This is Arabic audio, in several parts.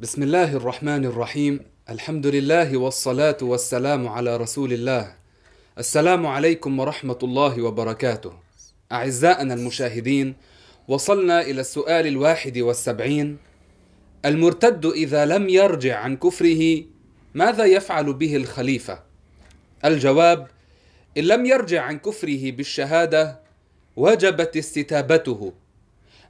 بسم الله الرحمن الرحيم الحمد لله والصلاة والسلام على رسول الله السلام عليكم ورحمة الله وبركاته أعزائنا المشاهدين وصلنا إلى السؤال الواحد والسبعين المرتد إذا لم يرجع عن كفره ماذا يفعل به الخليفة؟ الجواب إن لم يرجع عن كفره بالشهادة وجبت استتابته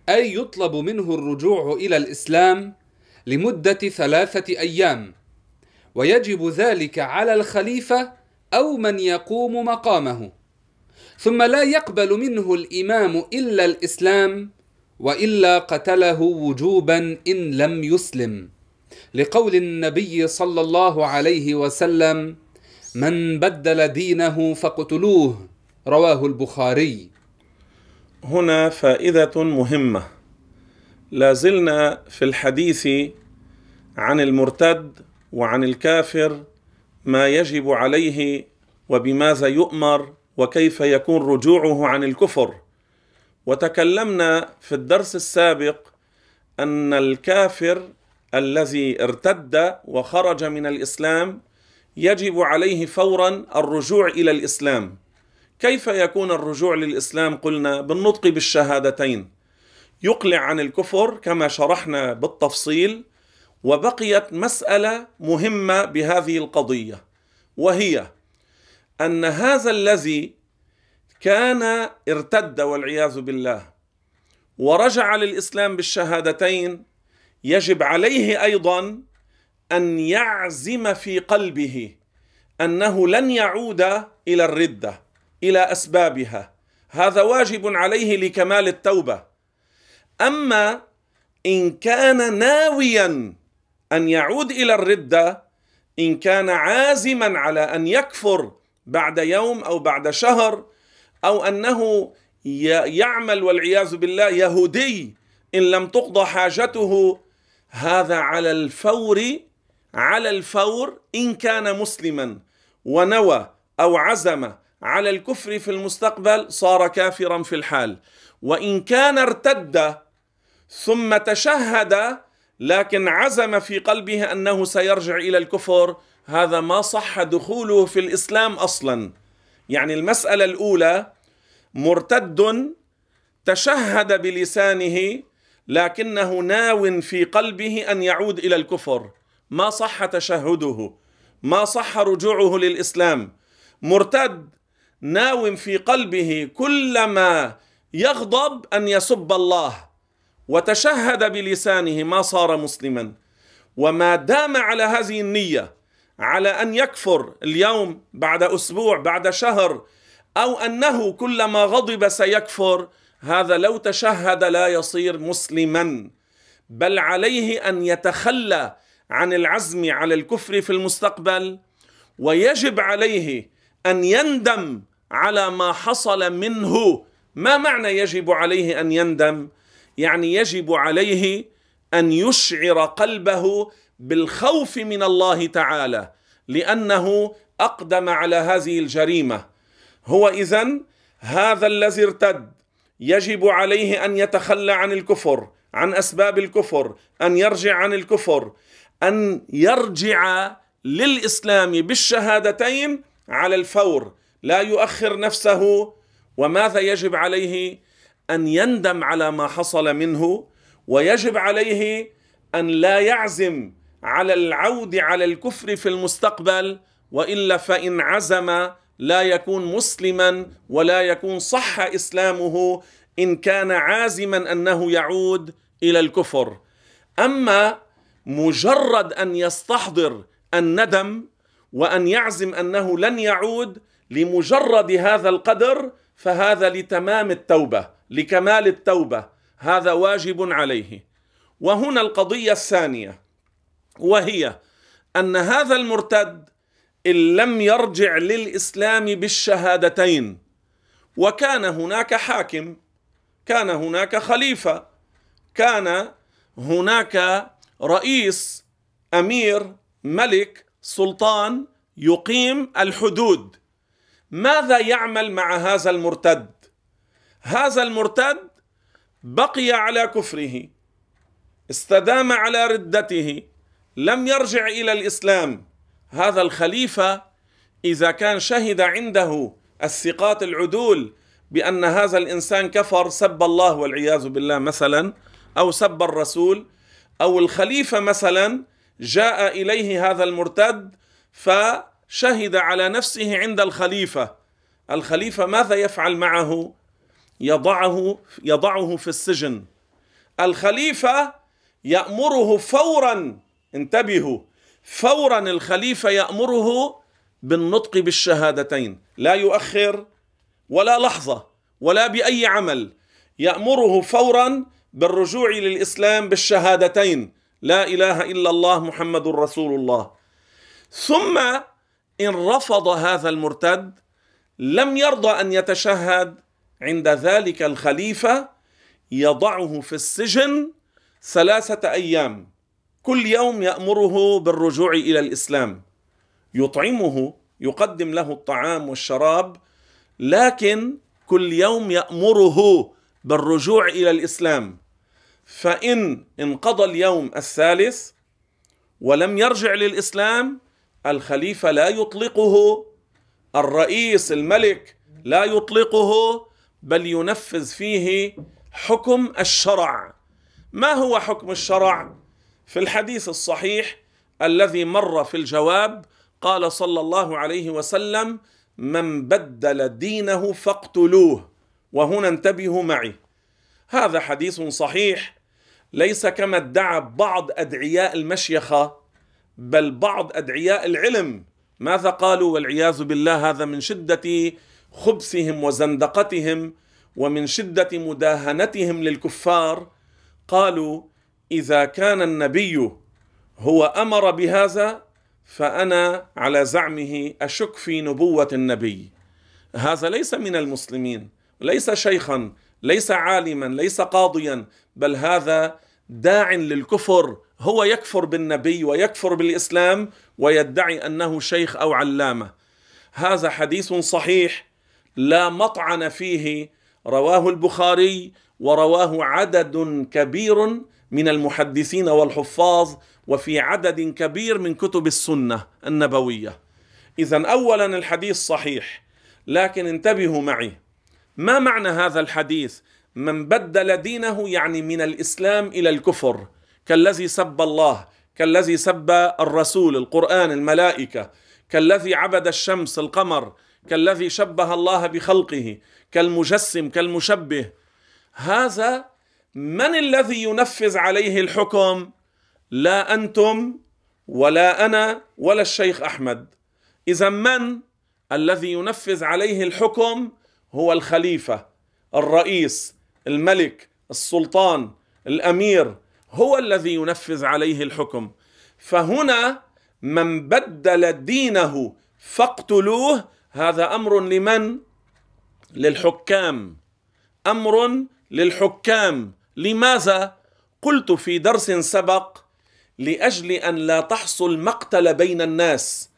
أي يطلب منه الرجوع إلى الإسلام لمدة ثلاثة أيام. ويجب ذلك على الخليفة أو من يقوم مقامه. ثم لا يقبل منه الإمام إلا الإسلام وإلا قتله وجوبا إن لم يسلم. لقول النبي صلى الله عليه وسلم من بدل دينه فاقتلوه. رواه البخاري. هنا فائدة مهمة. لا زلنا في الحديث عن المرتد وعن الكافر ما يجب عليه وبماذا يؤمر وكيف يكون رجوعه عن الكفر. وتكلمنا في الدرس السابق أن الكافر الذي ارتد وخرج من الإسلام يجب عليه فورا الرجوع إلى الإسلام. كيف يكون الرجوع للإسلام؟ قلنا بالنطق بالشهادتين. يقلع عن الكفر كما شرحنا بالتفصيل وبقيت مسألة مهمة بهذه القضية وهي أن هذا الذي كان ارتد والعياذ بالله ورجع للإسلام بالشهادتين يجب عليه أيضا أن يعزم في قلبه أنه لن يعود إلى الردة إلى أسبابها. هذا واجب عليه لكمال التوبة. أما إن كان ناويا أن يعود إلى الردة إن كان عازما على أن يكفر بعد يوم أو بعد شهر أو أنه يعمل والعياذ بالله يهودي إن لم تقضى حاجته. هذا على الفور على الفور إن كان مسلما ونوى أو عزم على الكفر في المستقبل صار كافرا في الحال. وإن كان ارتد ثم تشهد لكن عزم في قلبه أنه سيرجع إلى الكفر هذا ما صح دخوله في الإسلام أصلا. يعني المسألة الأولى مرتد تشهد بلسانه لكنه ناو في قلبه أن يعود إلى الكفر. ما صح تشهده ما صح رجوعه للإسلام. مرتد ناو في قلبه كلما يغضب أن يسب الله. وتشهد بلسانه ما صار مسلما. وما دام على هذه النية على أن يكفر اليوم بعد أسبوع بعد شهر أو أنه كلما غضب سيكفر هذا لو تشهد لا يصير مسلما. بل عليه أن يتخلى عن العزم على الكفر في المستقبل ويجب عليه أن يندم على ما حصل منه. ما معنى يجب عليه أن يندم؟ يعني يجب عليه أن يشعر قلبه بالخوف من الله تعالى لأنه أقدم على هذه الجريمة. هو اذا هذا الذي ارتد يجب عليه أن يتخلى عن الكفر عن أسباب الكفر أن يرجع عن الكفر أن يرجع للإسلام بالشهادتين على الفور لا يؤخر نفسه وماذا يجب عليه؟ أن يندم على ما حصل منه ويجب عليه أن لا يعزم على العود على الكفر في المستقبل وإلا فإن عزم لا يكون مسلما ولا يكون صح إسلامه إن كان عازما أنه يعود إلى الكفر. أما مجرد أن يستحضر الندم وأن يعزم أنه لن يعود لمجرد هذا القدر فهذا لتمام التوبة. لكمال التوبة هذا واجب عليه. وهنا القضية الثانية وهي أن هذا المرتد إن لم يرجع للإسلام بالشهادتين وكان هناك حاكم كان هناك خليفة كان هناك رئيس أمير ملك سلطان يقيم الحدود. ماذا يعمل مع هذا المرتد؟ هذا المرتد بقي على كفره استدام على ردته لم يرجع إلى الإسلام. هذا الخليفة إذا كان شهد عنده الثقات العدول بأن هذا الإنسان كفر سب الله والعياذ بالله مثلا أو سب الرسول أو الخليفة مثلا جاء إليه هذا المرتد فشهد على نفسه عند الخليفة. الخليفة ماذا يفعل معه؟ يضعه يضعه في السجن. الخليفة يأمره فورا انتبهوا فورا الخليفة يأمره بالنطق بالشهادتين. لا يؤخر ولا لحظة ولا بأي عمل. يأمره فورا بالرجوع للإسلام بالشهادتين. لا إله إلا الله محمد رسول الله. ثم إن رفض هذا المرتد لم يرضى أن يتشهد عند ذلك الخليفة يضعه في السجن ثلاثة أيام. كل يوم يأمره بالرجوع إلى الإسلام. يطعمه يقدم له الطعام والشراب لكن كل يوم يأمره بالرجوع إلى الإسلام. فإن انقضى اليوم الثالث ولم يرجع للإسلام الخليفة لا يطلقه الرئيس الملك لا يطلقه بل ينفذ فيه حكم الشرع. ما هو حكم الشرع؟ في الحديث الصحيح الذي مر في الجواب قال صلى الله عليه وسلم من بدل دينه فاقتلوه وهنا انتبهوا معي. هذا حديث صحيح ليس كما ادعى بعض أدعياء المشيخة بل بعض أدعياء العلم. ماذا قالوا والعياذ بالله هذا من شدة خبثهم وزندقتهم ومن شدة مداهنتهم للكفار قالوا إذا كان النبي هو أمر بهذا فأنا على زعمه أشك في نبوة النبي. هذا ليس من المسلمين ليس شيخا ليس عالما ليس قاضيا بل هذا داع للكفر هو يكفر بالنبي ويكفر بالإسلام ويدعي أنه شيخ أو علامة. هذا حديث صحيح لا مطعن فيه. رواه البخاري ورواه عدد كبير من المحدثين والحفاظ وفي عدد كبير من كتب السنة النبوية. اذا اولا الحديث صحيح لكن انتبهوا معي. ما معنى هذا الحديث؟ من بدل دينه يعني من الإسلام إلى الكفر كالذي سب الله كالذي سب الرسول القرآن الملائكة كالذي عبد الشمس القمر كالذي شبه الله بخلقه كالمجسم كالمشبه. هذا من الذي ينفذ عليه الحكم؟ لا أنتم ولا أنا ولا الشيخ أحمد. إذا من الذي ينفذ عليه الحكم هو الخليفة الرئيس الملك السلطان الأمير. هو الذي ينفذ عليه الحكم. فهنا من بدل دينه فاقتلوه هذا أمر لمن؟ للحكام. أمر للحكام. لماذا؟ قلت في درس سبق لأجل أن لا تحصل مقتل بين الناس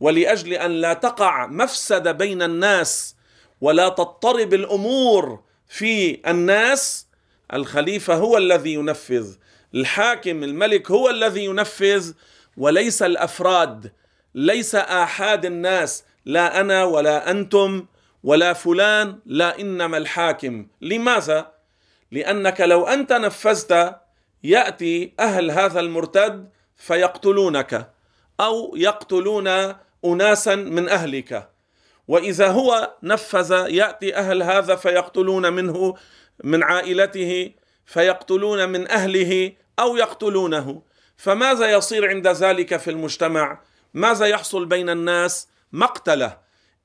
ولأجل أن لا تقع مفسده بين الناس ولا تضطرب الأمور في الناس. الخليفة هو الذي ينفذ. الحاكم الملك هو الذي ينفذ. وليس الأفراد ليس آحاد الناس. لا أنا ولا أنتم ولا فلان لا إنما الحاكم. لماذا؟ لأنك لو أنت نفذت يأتي أهل هذا المرتد فيقتلونك أو يقتلون أناسا من أهلك. وإذا هو نفذ يأتي أهل هذا فيقتلون منه من عائلته فيقتلون من أهله أو يقتلونه. فماذا يصير عند ذلك في المجتمع؟ ماذا يحصل بين الناس؟ مقتله.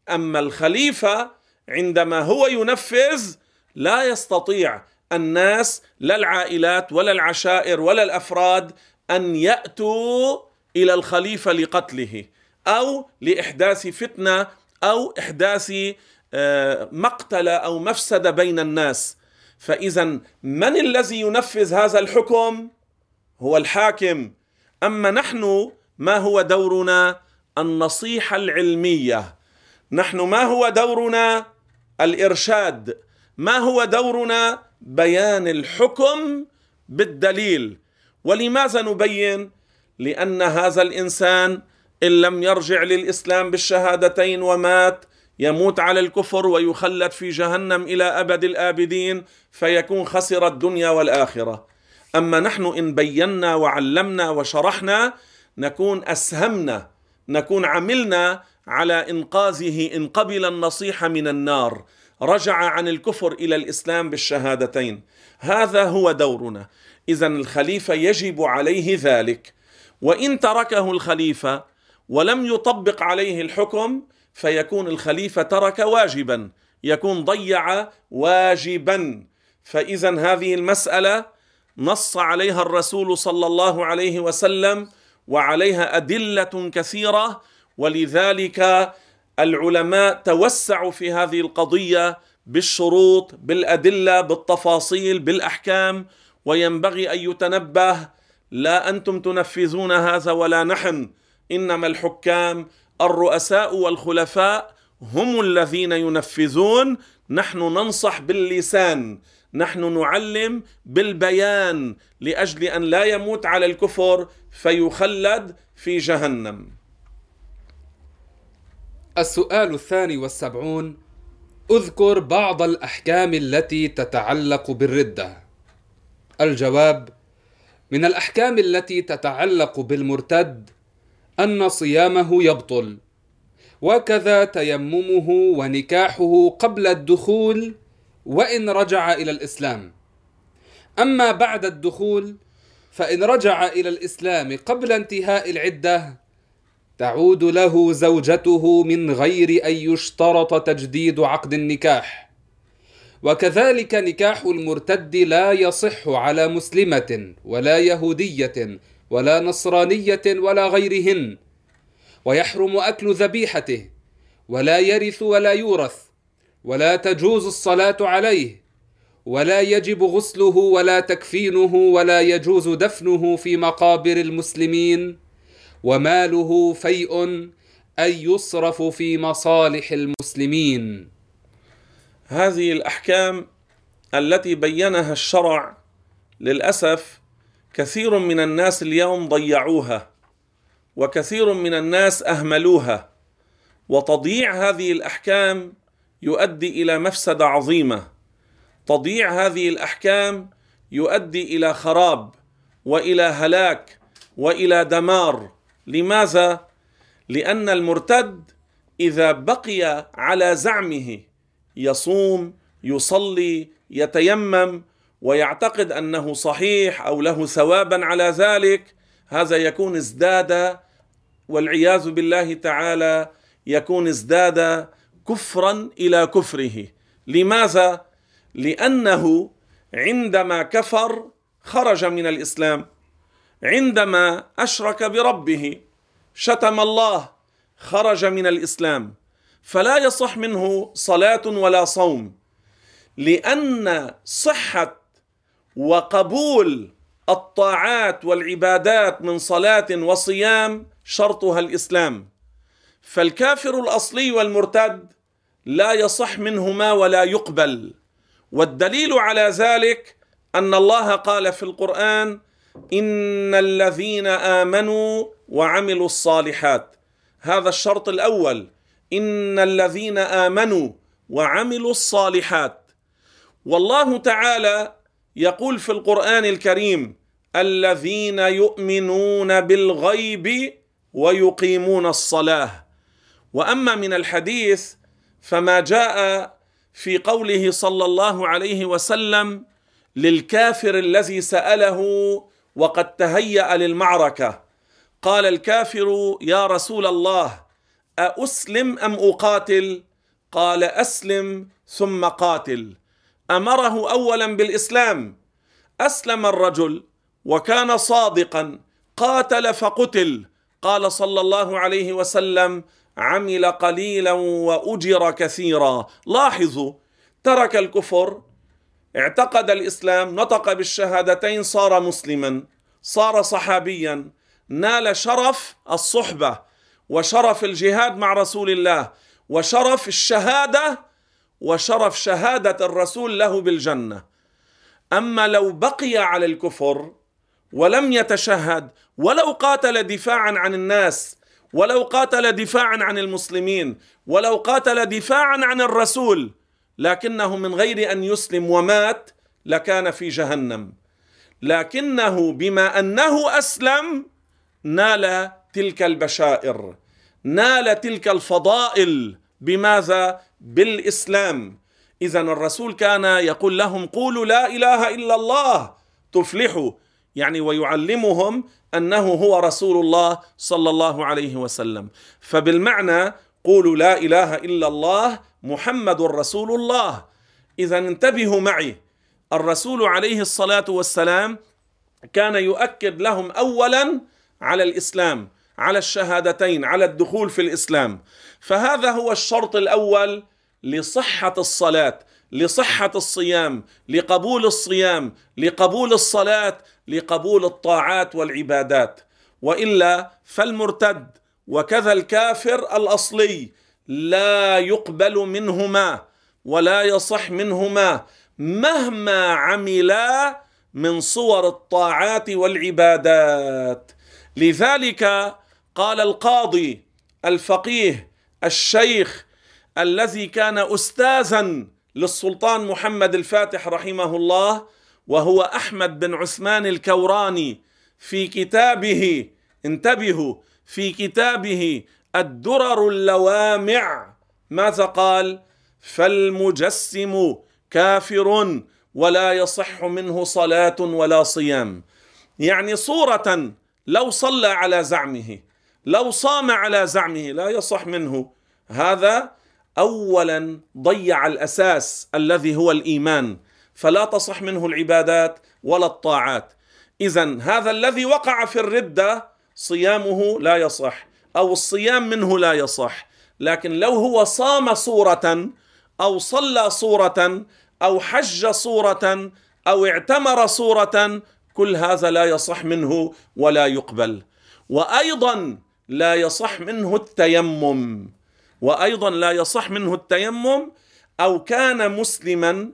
أما الخليفة عندما هو ينفذ لا يستطيع الناس لا العائلات ولا العشائر ولا الأفراد أن يأتوا إلى الخليفة لقتله أو لإحداث فتنة أو إحداث آه، مقتلة أو مفسده بين الناس. فإذا من الذي ينفذ هذا الحكم؟ هو الحاكم. أما نحن ما هو دورنا؟ النصيحة العلمية. نحن ما هو دورنا الإرشاد؟ ما هو دورنا بيان الحكم بالدليل؟ ولماذا نبين لأن هذا الإنسان إن لم يرجع للإسلام بالشهادتين ومات يموت على الكفر ويخلد في جهنم إلى أبد الآبدين فيكون خسر الدنيا والآخرة. أما نحن إن بينا وعلمنا وشرحنا نكون أسهمنا نكون عملنا على إنقاذه إن قبل النصيحه من النار. رجع عن الكفر إلى الإسلام بالشهادتين. هذا هو دورنا. اذا الخليفة يجب عليه ذلك. وإن تركه الخليفة ولم يطبق عليه الحكم فيكون الخليفة ترك واجبا. يكون ضيع واجبا. فاذا هذه المسألة نص عليها الرسول صلى الله عليه وسلم وعليها أدلة كثيرة ولذلك العلماء توسعوا في هذه القضية بالشروط بالأدلة بالتفاصيل بالأحكام وينبغي أن يتنبه لا أنتم تنفذون هذا ولا نحن إنما الحكام الرؤساء والخلفاء هم الذين ينفذون نحن ننصح باللسان. نحن نعلم بالبيان لأجل أن لا يموت على الكفر فيخلد في جهنم. السؤال الثاني والسبعون اذكر بعض الأحكام التي تتعلق بالردة. الجواب من الأحكام التي تتعلق بالمرتد أن صيامه يبطل وكذا تيممه ونكاحه قبل الدخول وإن رجع إلى الإسلام. أما بعد الدخول فإن رجع إلى الإسلام قبل انتهاء العدة تعود له زوجته من غير أن يشترط تجديد عقد النكاح. وكذلك نكاح المرتد لا يصح على مسلمة ولا يهودية ولا نصرانية ولا غيرهن ويحرم أكل ذبيحته ولا يرث ولا يورث ولا تجوز الصلاة عليه ولا يجب غسله ولا تكفينه ولا يجوز دفنه في مقابر المسلمين وماله فيء أن يصرف في مصالح المسلمين. هذه الأحكام التي بينها الشرع للأسف كثير من الناس اليوم ضيعوها وكثير من الناس أهملوها وتضييع هذه الأحكام يؤدي إلى مفسدة عظيمة. تضييع هذه الأحكام يؤدي إلى خراب وإلى هلاك وإلى دمار. لماذا؟ لأن المرتد إذا بقي على زعمه يصوم يصلي يتيمم ويعتقد أنه صحيح أو له ثوابا على ذلك هذا يكون ازداد والعياذ بالله تعالى يكون ازداد كفرا إلى كفره. لماذا؟ لأنه عندما كفر خرج من الإسلام. عندما أشرك بربه شتم الله خرج من الإسلام. فلا يصح منه صلاة ولا صوم. لأن صحة وقبول الطاعات والعبادات من صلاة وصيام شرطها الإسلام. فالكافر الأصلي والمرتد لا يصح منهما ولا يقبل. والدليل على ذلك أن الله قال في القرآن ان الذين امنوا وعملوا الصالحات. هذا الشرط الأول. ان الذين امنوا وعملوا الصالحات. والله تعالى يقول في القرآن الكريم الذين يؤمنون بالغيب ويقيمون الصلاه. وأما من الحديث فما جاء في قوله صلى الله عليه وسلم للكافر الذي سأله وقد تهيأ للمعركة. قال الكافر يا رسول الله أأسلم أم أقاتل؟ قال أسلم ثم قاتل. أمره أولا بالإسلام. أسلم الرجل وكان صادقا قاتل فقتل. قال صلى الله عليه وسلم عمل قليلا وأجر كثيرا. لاحظوا ترك الكفر اعتقد الإسلام نطق بالشهادتين صار مسلما صار صحابيا نال شرف الصحبة وشرف الجهاد مع رسول الله وشرف الشهادة وشرف شهادة الرسول له بالجنة. أما لو بقي على الكفر ولم يتشهد ولو قاتل دفاعا عن الناس ولو قاتل دفاعا عن المسلمين ولو قاتل دفاعا عن الرسول لكنه من غير أن يسلم ومات لكان في جهنم. لكنه بما أنه أسلم نال تلك البشائر نال تلك الفضائل. بماذا؟ بالإسلام. اذا الرسول كان يقول لهم قولوا لا إله إلا الله تفلحوا. يعني ويعلمهم أنه هو رسول الله صلى الله عليه وسلم. فبالمعنى قولوا لا إله إلا الله محمد رسول الله. إذا انتبهوا معي. الرسول عليه الصلاة والسلام كان يؤكد لهم اولا على الإسلام على الشهادتين على الدخول في الإسلام. فهذا هو الشرط الأول لصحة الصلاة لصحة الصيام لقبول الصيام لقبول الصلاة لقبول الطاعات والعبادات. وإلا فالمرتد وكذا الكافر الأصلي لا يقبل منهما ولا يصح منهما مهما عملا من صور الطاعات والعبادات. لذلك قال القاضي الفقيه الشيخ الذي كان استاذا للسلطان محمد الفاتح رحمه الله وهو أحمد بن عثمان الكوراني في كتابه انتبهوا في كتابه الدرر اللوامع. ماذا قال؟ فالمجسم كافر ولا يصح منه صلاة ولا صيام. يعني صورة لو صلى على زعمه لو صام على زعمه لا يصح منه. هذا اولا ضيع الأساس الذي هو الإيمان. فلا تصح منه العبادات ولا الطاعات. اذا هذا الذي وقع في الردة صيامه لا يصح أو الصيام منه لا يصح. لكن لو هو صام صورة أو صلى صورة أو حج صورة أو اعتمر صورة كل هذا لا يصح منه ولا يقبل. وأيضا لا يصح منه التيمم. وأيضا لا يصح منه التيمم أو كان مسلما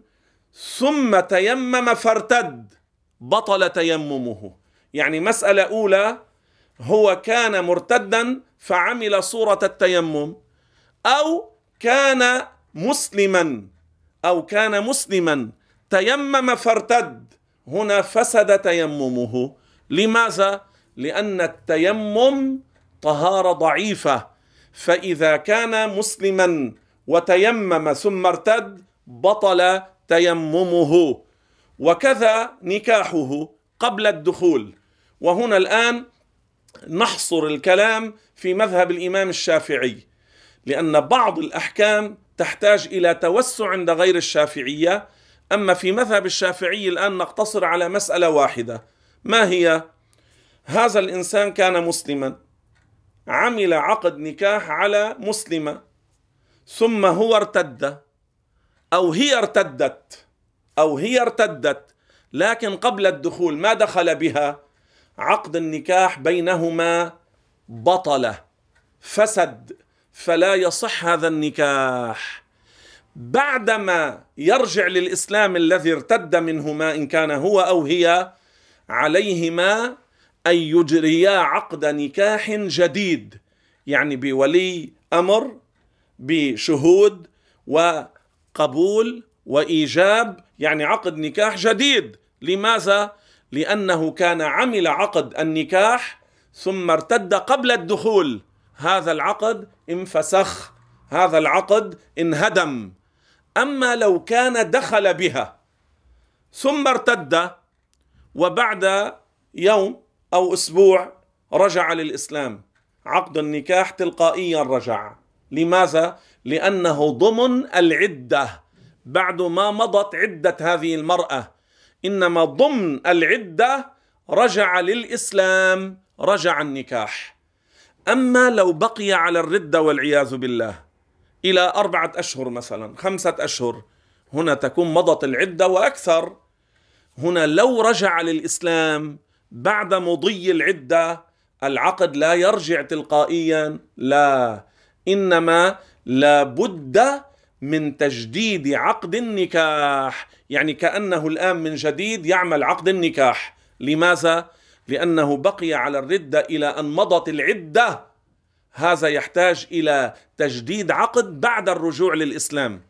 ثم تيمم فارتد بطل تيممه. يعني مسألة أولى هو كان مرتدا فعمل صورة التيمم أو كان مسلما أو كان مسلما تيمم فارتد. هنا فسد تيممه. لماذا؟ لأن التيمم طهارة ضعيفة. فإذا كان مسلما وتيمم ثم ارتد بطل تيممه. وكذا نكاحه قبل الدخول. وهنا الآن نحصر الكلام في مذهب الإمام الشافعي لأن بعض الأحكام تحتاج إلى توسع عند غير الشافعية. أما في مذهب الشافعي الآن نقتصر على مسألة واحدة ما هي؟ هذا الإنسان كان مسلما. عمل عقد نكاح على مسلمة ثم هو ارتد أو هي ارتدت أو هي ارتدت لكن قبل الدخول ما دخل بها عقد النكاح بينهما بطل فسد فلا يصح هذا النكاح. بعدما يرجع للإسلام الذي ارتد منهما إن كان هو أو هي عليهما أن يجريا عقد نكاح جديد يعني بولي أمر بشهود وقبول وإيجاب يعني عقد نكاح جديد. لماذا؟ لأنه كان عمل عقد النكاح ثم ارتد قبل الدخول. هذا العقد انفسخ هذا العقد انهدم. أما لو كان دخل بها ثم ارتد وبعد يوم أو أسبوع رجع للإسلام. عقد النكاح تلقائيا رجع. لماذا؟ لأنه ضمن العدة. بعد ما مضت عدة هذه المرأة إنما ضمن العدة رجع للإسلام رجع النكاح. أما لو بقي على الردة والعياذ بالله إلى أربعة أشهر مثلا خمسة أشهر هنا تكون مضت العدة وأكثر. هنا لو رجع للإسلام بعد مضي العدة العقد لا يرجع تلقائيا لا. إنما لابد من تجديد عقد النكاح. يعني كأنه الآن من جديد يعمل عقد النكاح. لماذا؟ لأنه بقي على الردة إلى أن مضت العدة. هذا يحتاج إلى تجديد عقد بعد الرجوع للإسلام.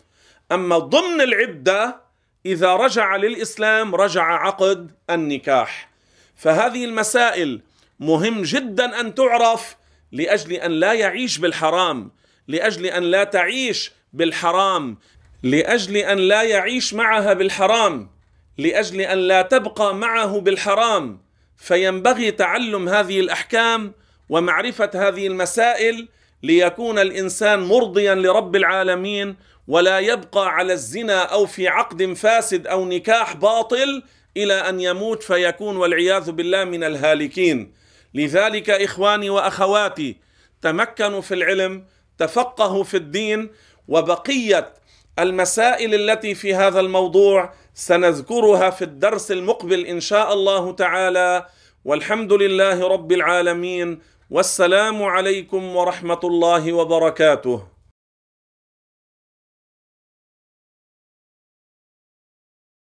أما ضمن العدة إذا رجع للإسلام رجع عقد النكاح. فهذه المسائل مهم جدا أن تعرف لأجل أن لا يعيش بالحرام لأجل أن لا تعيش بالحرام لأجل أن لا يعيش معها بالحرام لأجل أن لا تبقى معه بالحرام. فينبغي تعلم هذه الأحكام ومعرفة هذه المسائل ليكون الإنسان مرضيا لرب العالمين ولا يبقى على الزنا أو في عقد فاسد أو نكاح باطل إلى أن يموت فيكون والعياذ بالله من الهالكين. لذلك إخواني وأخواتي تمكنوا في العلم تفقهوا في الدين وبقية المسائل التي في هذا الموضوع سنذكرها في الدرس المقبل إن شاء الله تعالى. والحمد لله رب العالمين. والسلام عليكم ورحمة الله وبركاته.